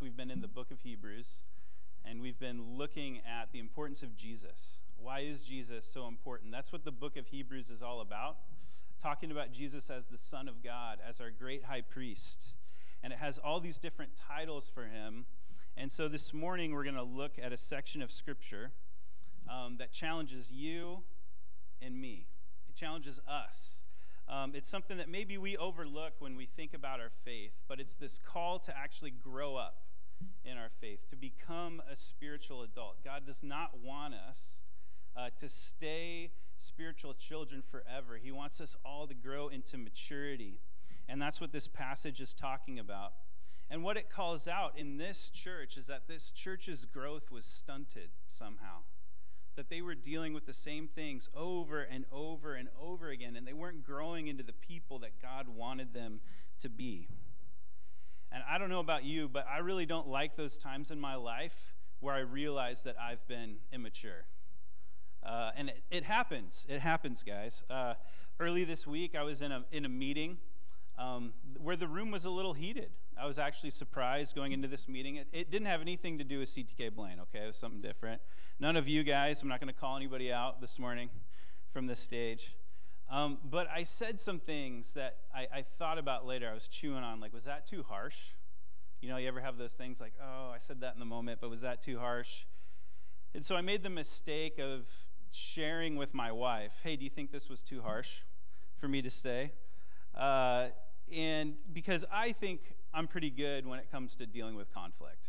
we've been in the book of Hebrews, and we've been looking at the importance of Jesus. Why is Jesus so important? That's what the book of Hebrews is all about. Talking about Jesus as the Son of God, as our great high priest. And it has all these different titles for him. And so this morning, we're going to look at a section of Scripture um, that challenges you and me. It challenges us. Um, it's something that maybe we overlook when we think about our faith, but it's this call to actually grow up in our faith, to become a spiritual adult. God does not want us uh, to stay spiritual children forever. He wants us all to grow into maturity. And that's what this passage is talking about. And what it calls out in this church is that this church's growth was stunted somehow that they were dealing with the same things over and over and over again, and they weren't growing into the people that God wanted them to be. And I don't know about you, but I really don't like those times in my life where I realize that I've been immature. Uh, and it, it, happens. It happens, guys. Uh, early this week, I was in a, in a meeting um, where the room was a little heated. I was actually surprised going into this meeting. It, it, didn't have anything to do with CTK Blaine, okay? It was something different. None of you guys, I'm not going to call anybody out this morning from this stage. Um, but I said some things that I, I thought about later. I was chewing on, like, was that too harsh? You know, you ever have those things like, oh, I said that in the moment, but was that too harsh? And so I made the mistake of sharing with my wife, hey, do you think this was too harsh for me to say? Uh, and because I think I'm pretty good when it comes to dealing with conflict.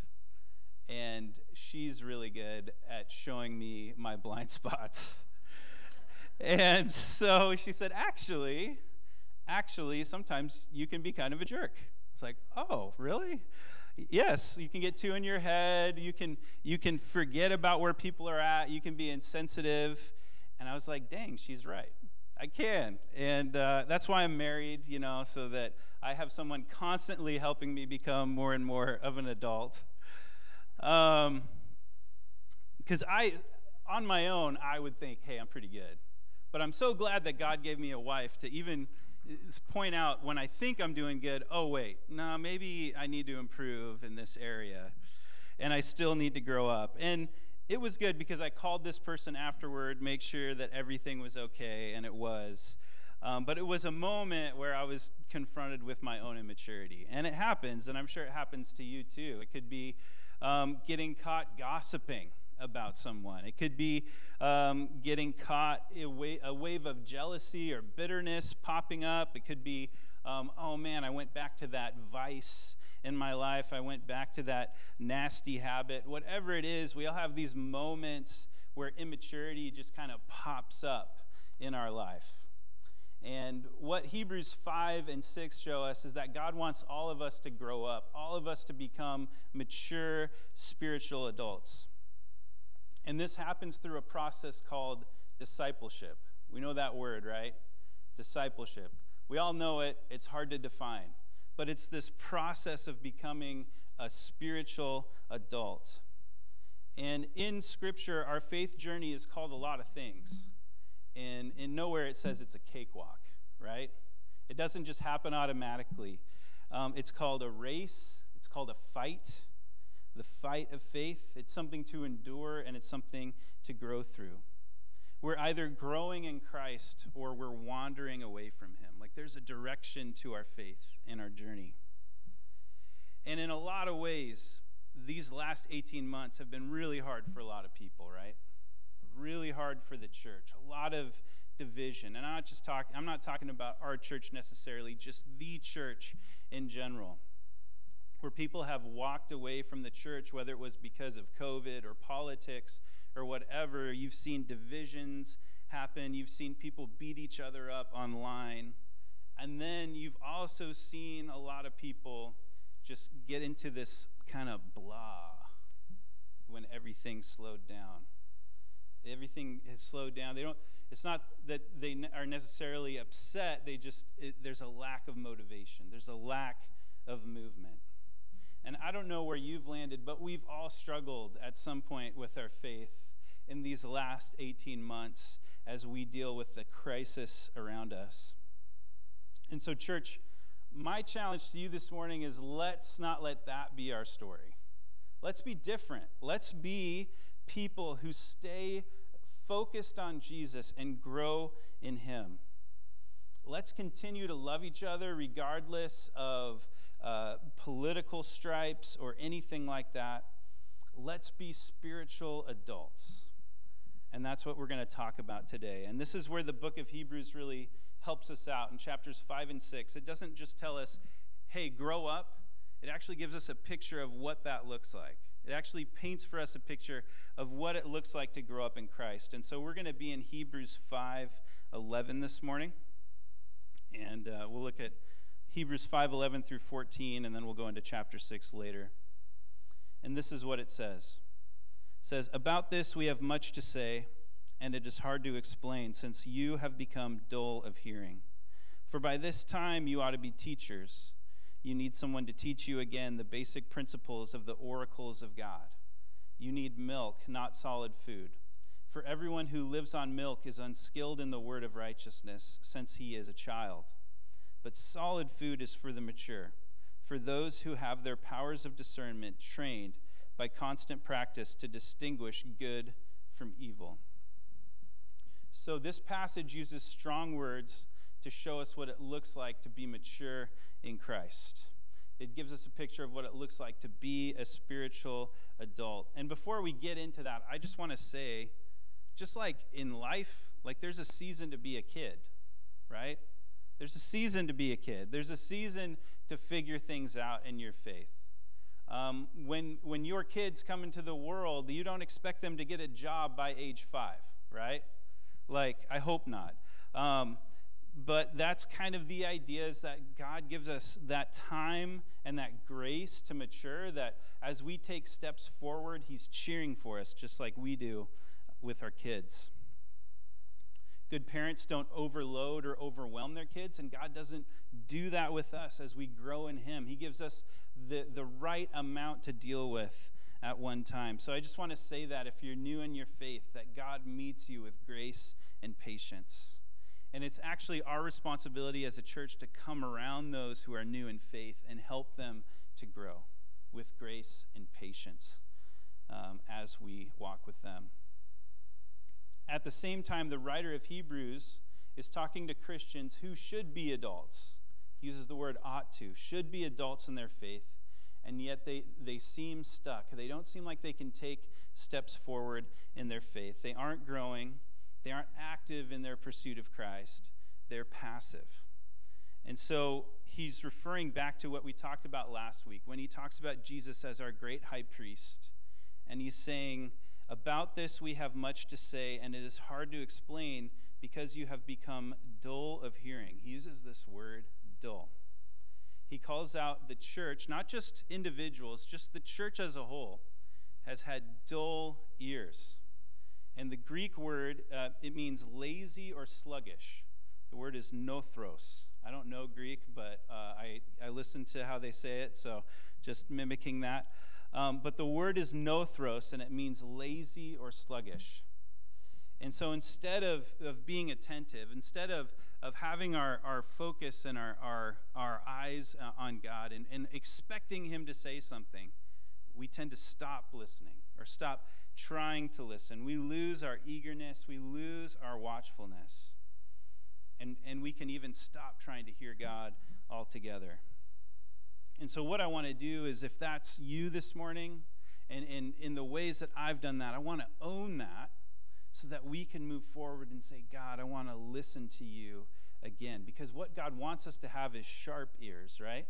And she's really good at showing me my blind spots. And so she said, actually, actually, sometimes you can be kind of a jerk. It's like, oh, really? Yes, you can get too in your head. You can you can forget about where people are at. You can be insensitive. And I was like, dang, she's right. I can. And uh, that's why I'm married, you know, so that I have someone constantly helping me become more and more of an adult. Because um, I, on my own, I would think, hey, I'm pretty good. But I'm so glad that God gave me a wife to even uh, point out when I think I'm doing good, oh, wait, no, maybe I need to improve in this area. And I still need to grow up. And it was good because I called this person afterward, make sure that everything was okay, and it was. Um, but it was a moment where I was confronted with my own immaturity. And it happens, and I'm sure it happens to you too. It could be um, getting caught gossiping about someone, it could be um, getting caught a, wa- a wave of jealousy or bitterness popping up. It could be, um, oh man, I went back to that vice in my life. I went back to that nasty habit. Whatever it is, we all have these moments where immaturity just kind of pops up in our life. And what Hebrews 5 and 6 show us is that God wants all of us to grow up, all of us to become mature spiritual adults. And this happens through a process called discipleship. We know that word, right? Discipleship. We all know it, it's hard to define but it's this process of becoming a spiritual adult. And in Scripture, our faith journey is called a lot of things. And in nowhere it says it's a cakewalk, right? It doesn't just happen automatically. Um, it's called a race, it's called a fight, the fight of faith. It's something to endure and it's something to grow through. We're either growing in Christ or we're wandering away from Him. Like there's a direction to our faith and our journey. And in a lot of ways, these last 18 months have been really hard for a lot of people, right? Really hard for the church. A lot of division. And I'm not just talking I'm not talking about our church necessarily, just the church in general. Where people have walked away from the church whether it was because of COVID or politics or whatever, you've seen divisions happen, you've seen people beat each other up online. And then you've also seen a lot of people just get into this kind of blah when everything slowed down. Everything has slowed down. They don't it's not that they are necessarily upset, they just it, there's a lack of motivation. There's a lack of movement. And I don't know where you've landed, but we've all struggled at some point with our faith in these last 18 months as we deal with the crisis around us. And so, church, my challenge to you this morning is let's not let that be our story. Let's be different. Let's be people who stay focused on Jesus and grow in Him. Let's continue to love each other regardless of uh, political stripes or anything like that. Let's be spiritual adults. And that's what we're going to talk about today. And this is where the book of Hebrews really helps us out in chapters 5 and 6. It doesn't just tell us, hey, grow up. It actually gives us a picture of what that looks like. It actually paints for us a picture of what it looks like to grow up in Christ. And so we're going to be in Hebrews 5 11 this morning. And uh, we'll look at Hebrews 5:11 through 14, and then we'll go into chapter 6 later. And this is what it says It says, About this we have much to say, and it is hard to explain, since you have become dull of hearing. For by this time you ought to be teachers. You need someone to teach you again the basic principles of the oracles of God. You need milk, not solid food. For everyone who lives on milk is unskilled in the word of righteousness, since he is a child. But solid food is for the mature, for those who have their powers of discernment trained by constant practice to distinguish good from evil. So, this passage uses strong words to show us what it looks like to be mature in Christ. It gives us a picture of what it looks like to be a spiritual adult. And before we get into that, I just want to say just like in life, like there's a season to be a kid, right? There's a season to be a kid. There's a season to figure things out in your faith. Um, when, when your kids come into the world, you don't expect them to get a job by age five, right? Like, I hope not. Um, but that's kind of the idea is that God gives us that time and that grace to mature, that as we take steps forward, He's cheering for us, just like we do with our kids. Good parents don't overload or overwhelm their kids, and God doesn't do that with us as we grow in Him. He gives us the, the right amount to deal with at one time. So I just want to say that if you're new in your faith, that God meets you with grace and patience. And it's actually our responsibility as a church to come around those who are new in faith and help them to grow with grace and patience um, as we walk with them. At the same time, the writer of Hebrews is talking to Christians who should be adults. He uses the word ought to, should be adults in their faith, and yet they, they seem stuck. They don't seem like they can take steps forward in their faith. They aren't growing they aren't active in their pursuit of Christ, they're passive. And so he's referring back to what we talked about last week when he talks about Jesus as our great high priest. And he's saying, About this we have much to say, and it is hard to explain because you have become dull of hearing. He uses this word, dull. He calls out the church, not just individuals, just the church as a whole, has had dull ears. And the Greek word, uh, it means lazy or sluggish. The word is nothros. I don't know Greek, but uh, I, I listen to how they say it, so just mimicking that. Um, but the word is nothros, and it means lazy or sluggish. And so instead of, of being attentive, instead of, of having our, our focus and our, our, our eyes uh, on God and, and expecting Him to say something, we tend to stop listening or stop trying to listen. We lose our eagerness, we lose our watchfulness. And, and we can even stop trying to hear God altogether. And so, what I want to do is, if that's you this morning, and in the ways that I've done that, I want to own that so that we can move forward and say, God, I want to listen to you again. Because what God wants us to have is sharp ears, right?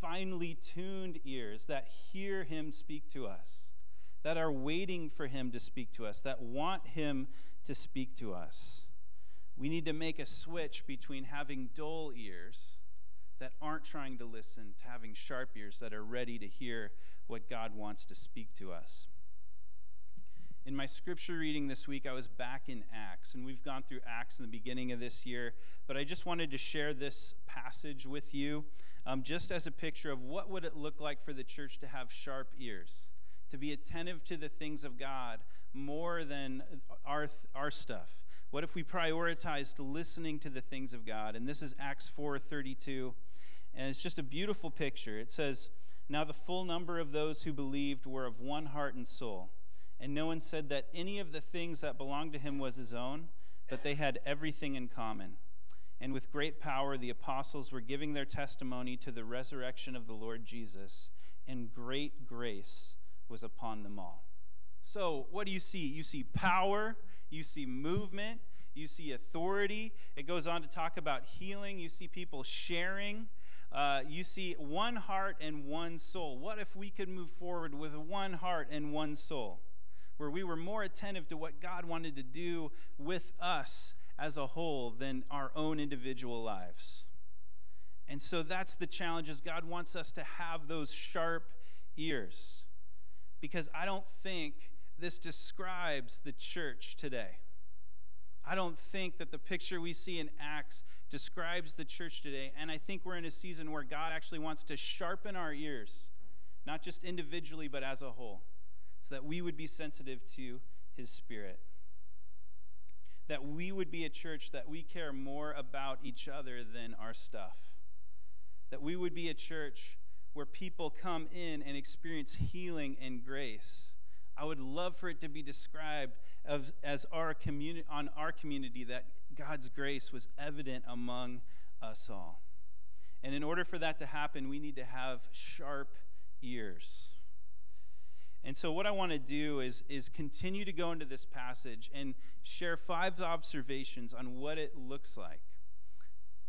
Finely tuned ears that hear Him speak to us that are waiting for Him to speak to us, that want Him to speak to us. We need to make a switch between having dull ears that aren't trying to listen to having sharp ears that are ready to hear what God wants to speak to us. In my scripture reading this week, I was back in Acts, and we've gone through Acts in the beginning of this year, but I just wanted to share this passage with you um, just as a picture of what would it look like for the church to have sharp ears to be attentive to the things of God more than our, our stuff? What if we prioritized listening to the things of God? And this is Acts 4:32, and it's just a beautiful picture. It says, Now the full number of those who believed were of one heart and soul. And no one said that any of the things that belonged to him was his own, but they had everything in common. And with great power, the apostles were giving their testimony to the resurrection of the Lord Jesus, and great grace was upon them all. So, what do you see? You see power, you see movement, you see authority. It goes on to talk about healing. You see people sharing. Uh, you see one heart and one soul. What if we could move forward with one heart and one soul, where we were more attentive to what God wanted to do with us as a whole than our own individual lives? And so that's the challenge is God wants us to have those sharp ears. Because I don't think this describes the church today. I don't think that the picture we see in Acts describes the church today. And I think we're in a season where God actually wants to sharpen our ears, not just individually, but as a whole, so that we would be sensitive to his spirit. That we would be a church that we care more about each other than our stuff. That we would be a church where people come in and experience healing and grace I would love for it to be described of, as our community on our community that God's grace was evident among us all. And in order for that to happen, we need to have sharp ears. And so, what I want to do is, is continue to go into this passage and share five observations on what it looks like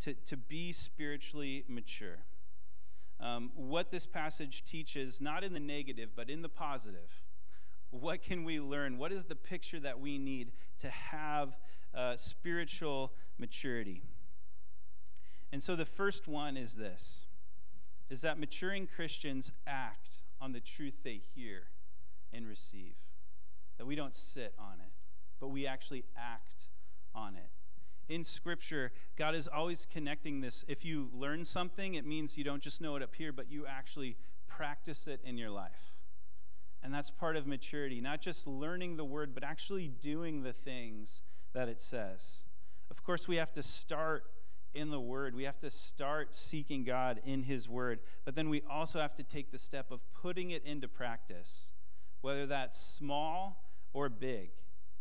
to, to be spiritually mature. Um, what this passage teaches, not in the negative, but in the positive what can we learn? What is the picture that we need to have uh, spiritual maturity? And so the first one is this is that maturing Christians act on the truth they hear and receive. That we don't sit on it, but we actually act on it. In Scripture, God is always connecting this. If you learn something, it means you don't just know it up here, but you actually practice it in your life. And that's part of maturity, not just learning the word, but actually doing the things that it says. Of course, we have to start in the word. We have to start seeking God in his word. But then we also have to take the step of putting it into practice, whether that's small or big.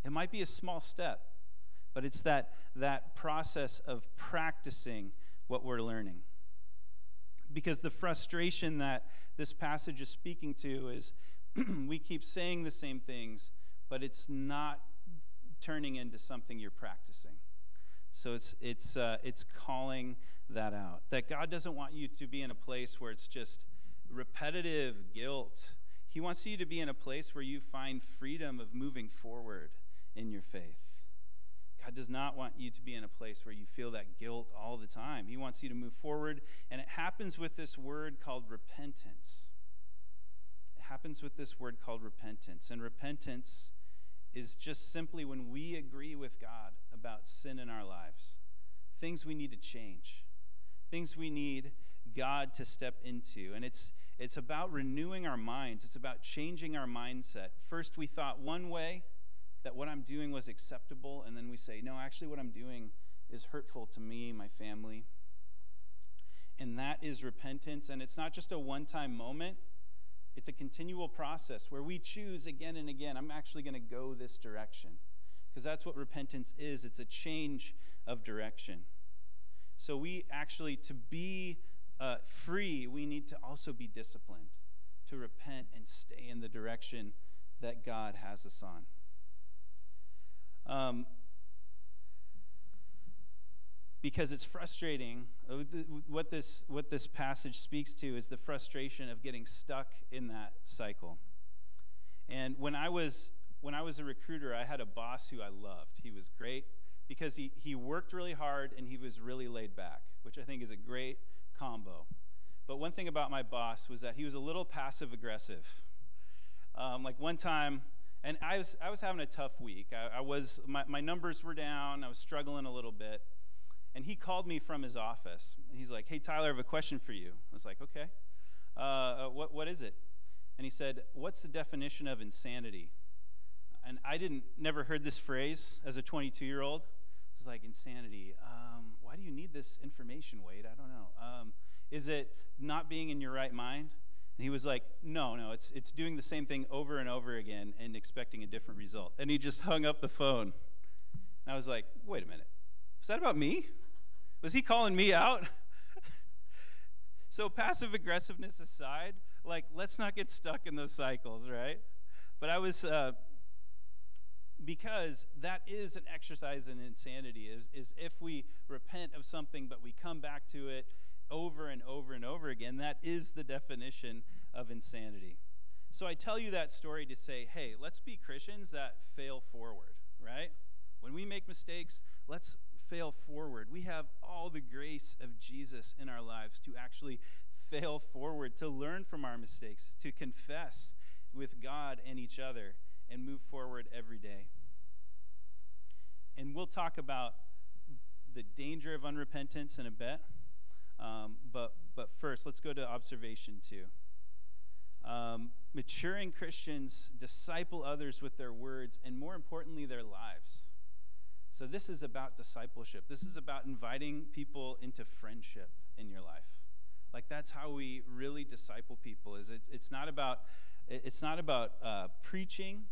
It might be a small step, but it's that, that process of practicing what we're learning. Because the frustration that this passage is speaking to is we keep saying the same things, but it's not turning into something you're practicing. So it's, it's, uh, it's calling that out. That God doesn't want you to be in a place where it's just repetitive guilt. He wants you to be in a place where you find freedom of moving forward in your faith. God does not want you to be in a place where you feel that guilt all the time. He wants you to move forward, and it happens with this word called repentance happens with this word called repentance. And repentance is just simply when we agree with God about sin in our lives, things we need to change, things we need God to step into. And it's it's about renewing our minds. It's about changing our mindset. First we thought one way that what I'm doing was acceptable and then we say no, actually what I'm doing is hurtful to me, my family. And that is repentance and it's not just a one-time moment it's a continual process where we choose again and again, I'm actually going to go this direction. Because that's what repentance is it's a change of direction. So, we actually, to be uh, free, we need to also be disciplined, to repent and stay in the direction that God has us on. Um, because it's frustrating. Uh, what this, what this passage speaks to is the frustration of getting stuck in that cycle. And when I was, when I was a recruiter, I had a boss who I loved. He was great because he, he worked really hard and he was really laid back, which I think is a great combo. But one thing about my boss was that he was a little passive aggressive. Um, like one time, and I was, I was having a tough week. I, I was, my, my numbers were down, I was struggling a little bit. And he called me from his office. He's like, Hey, Tyler, I have a question for you. I was like, Okay. Uh, uh, what, what is it? And he said, What's the definition of insanity? And I didn't, never heard this phrase as a 22 year old. It was like, Insanity. Um, why do you need this information, Wade? I don't know. Um, is it not being in your right mind? And he was like, No, no, it's, it's doing the same thing over and over again and expecting a different result. And he just hung up the phone. And I was like, Wait a minute. Was that about me? Was he calling me out? so, passive aggressiveness aside, like, let's not get stuck in those cycles, right? But I was, uh, because that is an exercise in insanity, is, is if we repent of something but we come back to it over and over and over again. That is the definition of insanity. So I tell you that story to say, hey, let's be Christians that fail forward, right? When we make mistakes, let's fail forward. We have all the grace of Jesus in our lives to actually fail forward, to learn from our mistakes, to confess with God and each other, and move forward every day. And we'll talk about the danger of unrepentance in a bit. Um, but, but first, let's go to observation two. Um, maturing Christians disciple others with their words and, more importantly, their lives. So, this is about discipleship. This is about inviting people into friendship in your life. Like, that's how we really disciple people. Is it's, it's not about, it's not about uh, preaching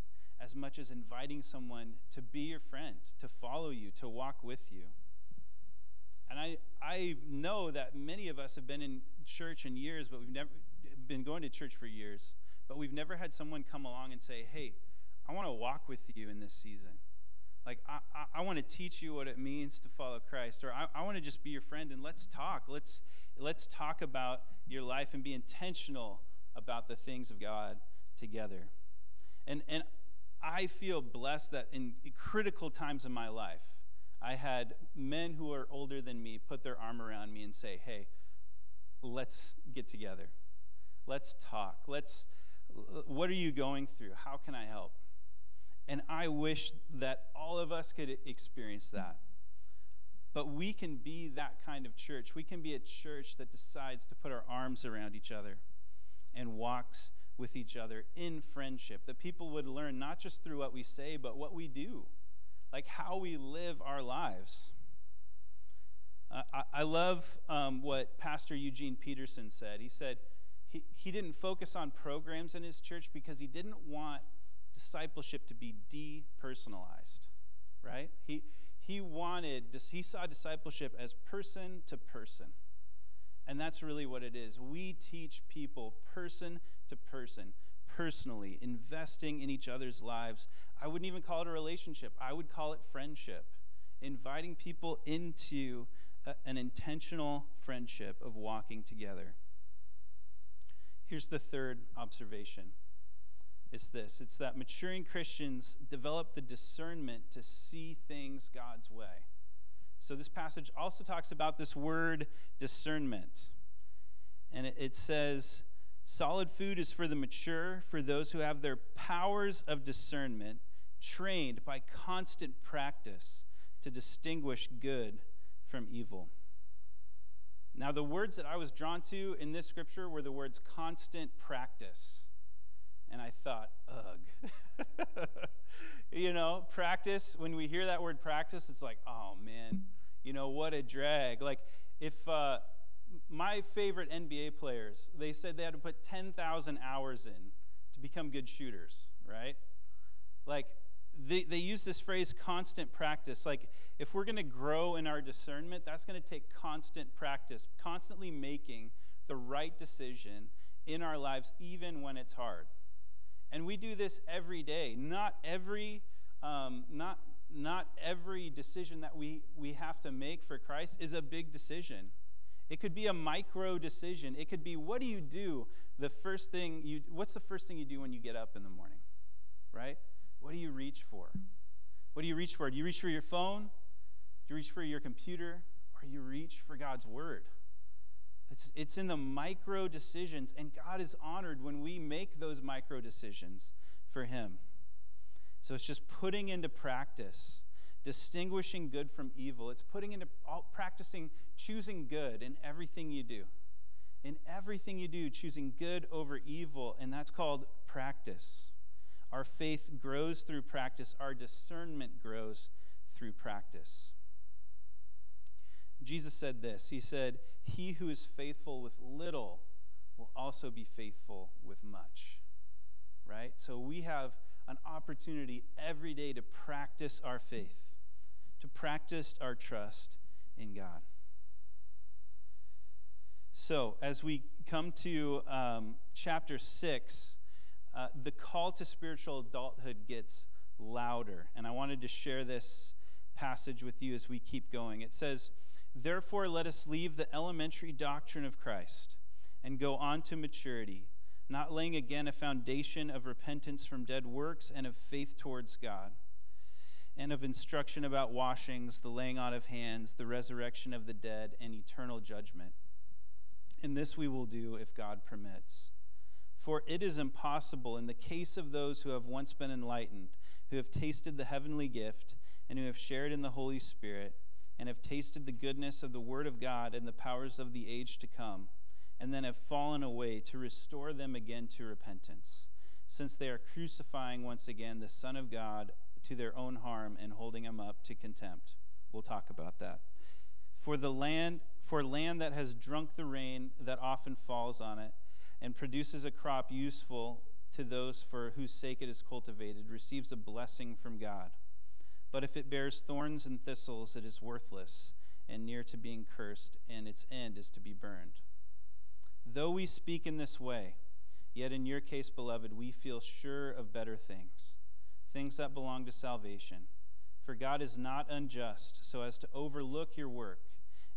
as much as inviting someone to be your friend, to follow you, to walk with you. And I, I know that many of us have been in church in years, but we've never been going to church for years, but we've never had someone come along and say, hey, I want to walk with you in this season. Like, I, I, I want to teach you what it means to follow Christ, or I, I want to just be your friend and let's talk. Let's, let's talk about your life and be intentional about the things of God together. And, and I feel blessed that in critical times in my life, I had men who are older than me put their arm around me and say, hey, let's get together. Let's talk. Let's, what are you going through? How can I help? And I wish that all of us could experience that. But we can be that kind of church. We can be a church that decides to put our arms around each other and walks with each other in friendship. That people would learn not just through what we say, but what we do like how we live our lives. Uh, I, I, love um, what Pastor Eugene Peterson said. He said he, he didn't focus on programs in his church because he didn't want discipleship to be depersonalized, right? He, he wanted, he saw discipleship as person to person. And that's really what it is. We teach people person to person personally, investing in each other's lives. I wouldn't even call it a relationship, I would call it friendship. Inviting people into a, an intentional friendship of walking together. Here's the third observation it's this it's that maturing Christians develop the discernment to see things God's way. So, this passage also talks about this word discernment. And it, it says, Solid food is for the mature, for those who have their powers of discernment trained by constant practice to distinguish good from evil. Now, the words that I was drawn to in this scripture were the words constant practice. And I thought, ugh. you know, practice, when we hear that word practice, it's like, oh man, you know, what a drag. Like, if, uh, my favorite NBA players, they said they had to put 10,000 hours in to become good shooters, right? Like, they, they use this phrase constant practice. Like, if we're going to grow in our discernment, that's going to take constant practice, constantly making the right decision in our lives, even when it's hard. And we do this every day. Not every, um, not, not every decision that we, we have to make for Christ is a big decision. It could be a micro decision. It could be what do you do the first thing you what's the first thing you do when you get up in the morning? Right? What do you reach for? What do you reach for? Do you reach for your phone? Do you reach for your computer? Or you reach for God's word? It's, it's in the micro decisions, and God is honored when we make those micro decisions for Him. So it's just putting into practice distinguishing good from evil. It's putting into all, practicing choosing good in everything you do. In everything you do, choosing good over evil, and that's called practice. Our faith grows through practice, our discernment grows through practice. Jesus said this He said, He who is faithful with little will also be faithful with much. Right? So we have an opportunity every day to practice our faith, to practice our trust in God. So, as we come to um, chapter 6, uh, the call to spiritual adulthood gets louder. And I wanted to share this passage with you as we keep going. It says, Therefore, let us leave the elementary doctrine of Christ and go on to maturity, not laying again a foundation of repentance from dead works and of faith towards God, and of instruction about washings, the laying on of hands, the resurrection of the dead, and eternal judgment. And this we will do if God permits. For it is impossible, in the case of those who have once been enlightened, who have tasted the heavenly gift, and who have shared in the Holy Spirit, and have tasted the goodness of the Word of God and the powers of the age to come, and then have fallen away, to restore them again to repentance, since they are crucifying once again the Son of God to their own harm and holding him up to contempt. We'll talk about that. For the land, for land that has drunk the rain that often falls on it, and produces a crop useful to those for whose sake it is cultivated, receives a blessing from God. But if it bears thorns and thistles, it is worthless and near to being cursed, and its end is to be burned. Though we speak in this way, yet in your case, beloved, we feel sure of better things, things that belong to salvation. For God is not unjust so as to overlook your work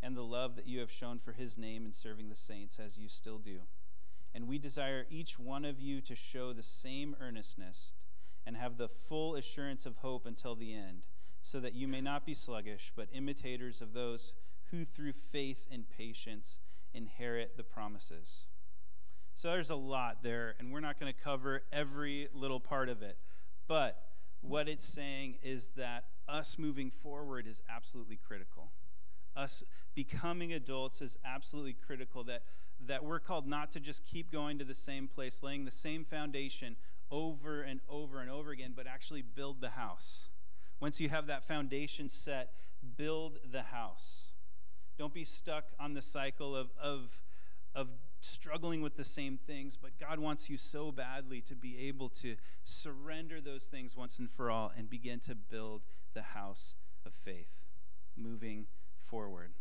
and the love that you have shown for his name in serving the saints as you still do. And we desire each one of you to show the same earnestness and have the full assurance of hope until the end, so that you may not be sluggish, but imitators of those who through faith and patience inherit the promises. So there's a lot there, and we're not going to cover every little part of it. But what it's saying is that us moving forward is absolutely critical us becoming adults is absolutely critical that that we're called not to just keep going to the same place laying the same foundation over and over and over again but actually build the house once you have that foundation set build the house don't be stuck on the cycle of of of struggling with the same things but god wants you so badly to be able to surrender those things once and for all and begin to build the house of faith moving forward.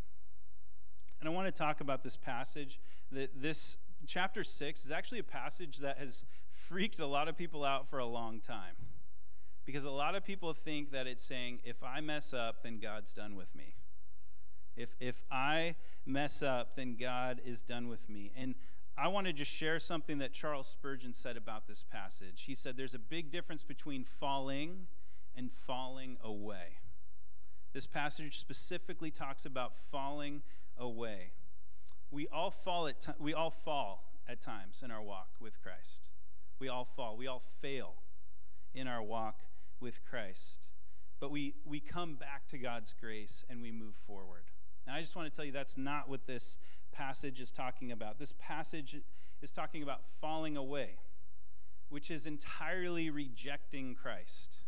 And I want to talk about this passage. That this chapter 6 is actually a passage that has freaked a lot of people out for a long time. Because a lot of people think that it's saying, if I mess up, then God's done with me. If, if I mess up, then God is done with me. And I want to just share something that Charles Spurgeon said about this passage. He said, There's a big difference between falling and falling away. This passage specifically talks about falling away. We all fall at t- we all fall at times in our walk with Christ. We all fall. We all fail in our walk with Christ. But we we come back to God's grace and we move forward. Now I just want to tell you that's not what this passage is talking about. This passage is talking about falling away, which is entirely rejecting Christ.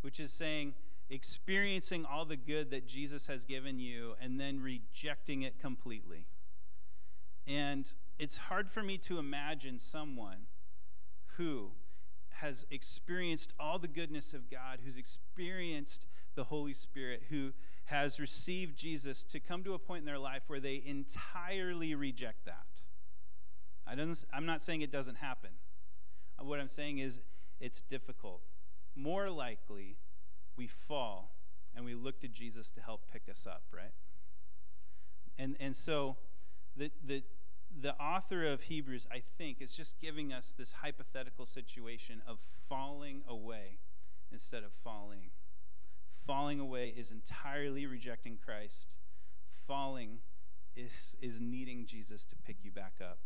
Which is saying experiencing all the good that Jesus has given you and then rejecting it completely. And it's hard for me to imagine someone who has experienced all the goodness of God, who's experienced the Holy Spirit, who has received Jesus to come to a point in their life where they entirely reject that. I don't, I'm not saying it doesn't happen. What I'm saying is it's difficult. More likely, we fall and we look to Jesus to help pick us up, right? And, and so the, the, the author of Hebrews, I think, is just giving us this hypothetical situation of falling away instead of falling. Falling away is entirely rejecting Christ. Falling is, is needing Jesus to pick you back up.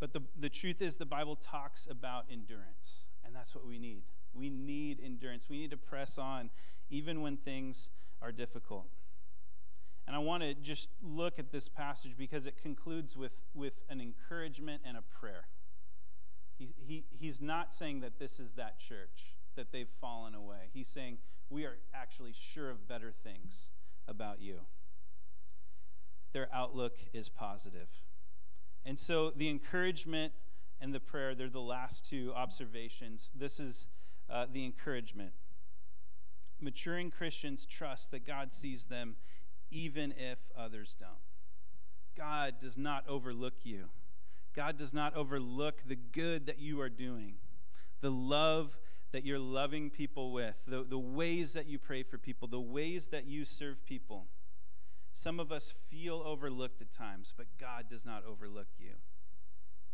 But the, the truth is, the Bible talks about endurance, and that's what we need. We need endurance. We need to press on even when things are difficult. And I want to just look at this passage because it concludes with, with an encouragement and a prayer. He, he, he's not saying that this is that church, that they've fallen away. He's saying, We are actually sure of better things about you. Their outlook is positive. And so the encouragement and the prayer, they're the last two observations. This is uh, the encouragement. Maturing Christians trust that God sees them even if others don't. God does not overlook you. God does not overlook the good that you are doing, the love that you're loving people with, the, the ways that you pray for people, the ways that you serve people. Some of us feel overlooked at times, but God does not overlook you.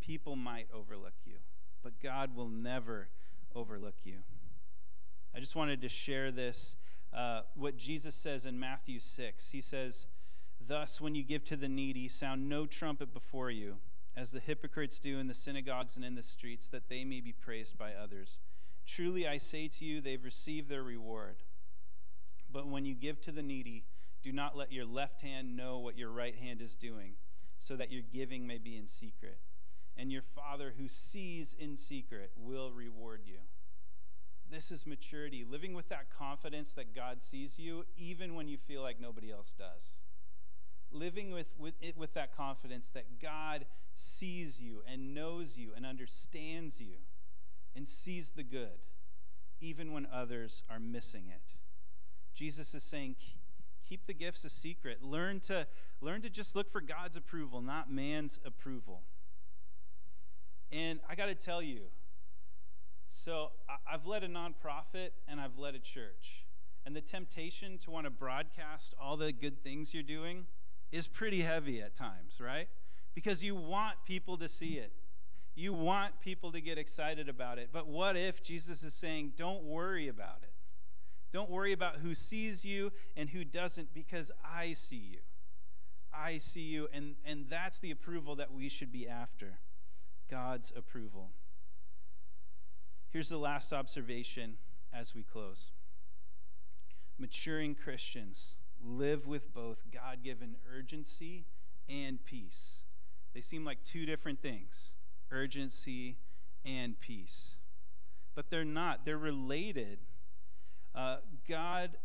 People might overlook you, but God will never overlook you. I just wanted to share this, uh, what Jesus says in Matthew 6. He says, Thus, when you give to the needy, sound no trumpet before you, as the hypocrites do in the synagogues and in the streets, that they may be praised by others. Truly, I say to you, they've received their reward. But when you give to the needy, do not let your left hand know what your right hand is doing, so that your giving may be in secret. And your Father who sees in secret will reward you. This is maturity, living with that confidence that God sees you, even when you feel like nobody else does. Living with, with, it, with that confidence that God sees you and knows you and understands you and sees the good, even when others are missing it. Jesus is saying, keep the gifts a secret. Learn to, learn to just look for God's approval, not man's approval. And I got to tell you, so I've led a nonprofit and I've led a church. And the temptation to want to broadcast all the good things you're doing is pretty heavy at times, right? Because you want people to see it. You want people to get excited about it. But what if Jesus is saying, don't worry about it? Don't worry about who sees you and who doesn't, because I see you. I see you, and, and that's the approval that we should be after God's approval. Here's the last observation as we close maturing Christians live with both God given urgency and peace. They seem like two different things urgency and peace. But they're not, they're related. Uh, God,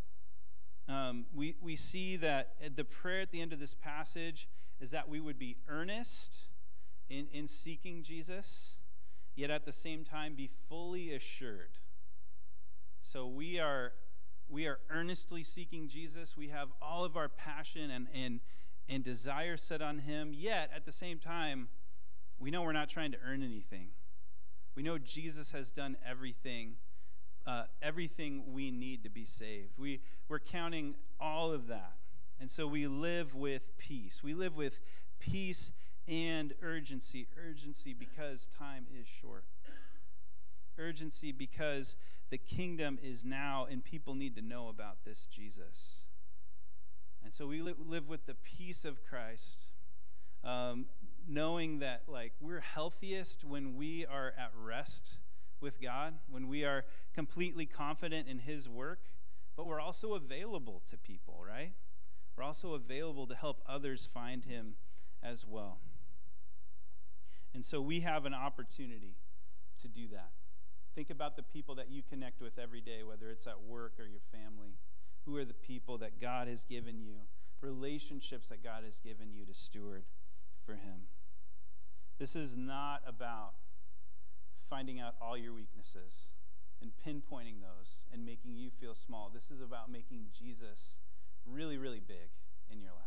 um, we, we see that the prayer at the end of this passage is that we would be earnest in, in seeking Jesus yet at the same time be fully assured. So we are we are earnestly seeking Jesus. We have all of our passion and, and, and desire set on him, yet at the same time, we know we're not trying to earn anything. We know Jesus has done everything, uh, everything we need to be saved. We, we're counting all of that. And so we live with peace. We live with peace and urgency. Urgency because time is short. Urgency because the kingdom is now and people need to know about this Jesus. And so we live with the peace of Christ, um, knowing that like we're healthiest when we are at rest with God, when we are completely confident in His work, but we're also available to people, right? We're also available to help others find Him as well. And so we have an opportunity to do that. Think about the people that you connect with every day, whether it's at work or your family. Who are the people that God has given you, relationships that God has given you to steward for Him? This is not about finding out all your weaknesses and pinpointing those and making you feel small. This is about making Jesus really, really big in your life.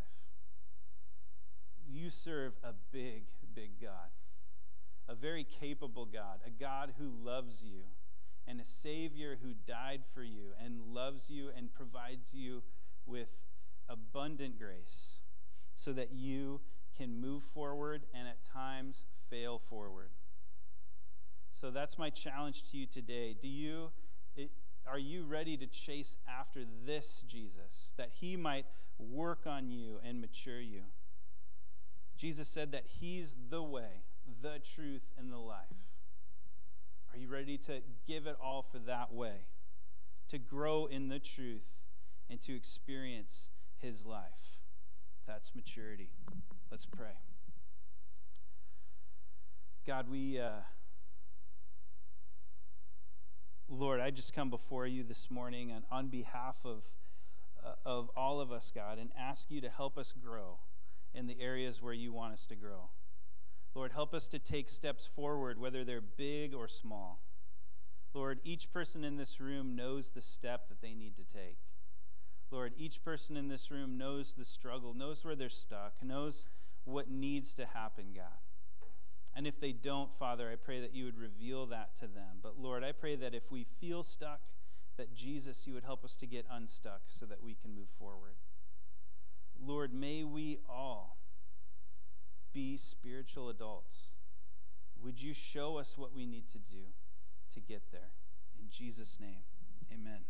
You serve a big, big God a very capable God, a God who loves you, and a Savior who died for you and loves you and provides you with abundant grace so that you can move forward and at times fail forward. So that's my challenge to you today. Do you it, are you ready to chase after this Jesus that he might work on you and mature you? Jesus said that he's the way, the truth, and the life. Are you ready to give it all for that way? To grow in the truth and to experience his life. That's maturity. Let's pray. God, we, uh, Lord, I just come before you this morning and on behalf of, uh, of all of us, God, and ask you to help us grow in the areas where you want us to grow. Lord, help us to take steps forward, whether they're big or small. Lord, each person in this room knows the step that they need to take. Lord, each person in this room knows the struggle, knows where they're stuck, knows what needs to happen, God. And if they don't, Father, I pray that you would reveal that to them. But Lord, I pray that if we feel stuck, that Jesus, you would help us to get unstuck so that we can move forward. Lord, may we all be spiritual adults. Would you show us what we need to do to get there? In Jesus' name, amen.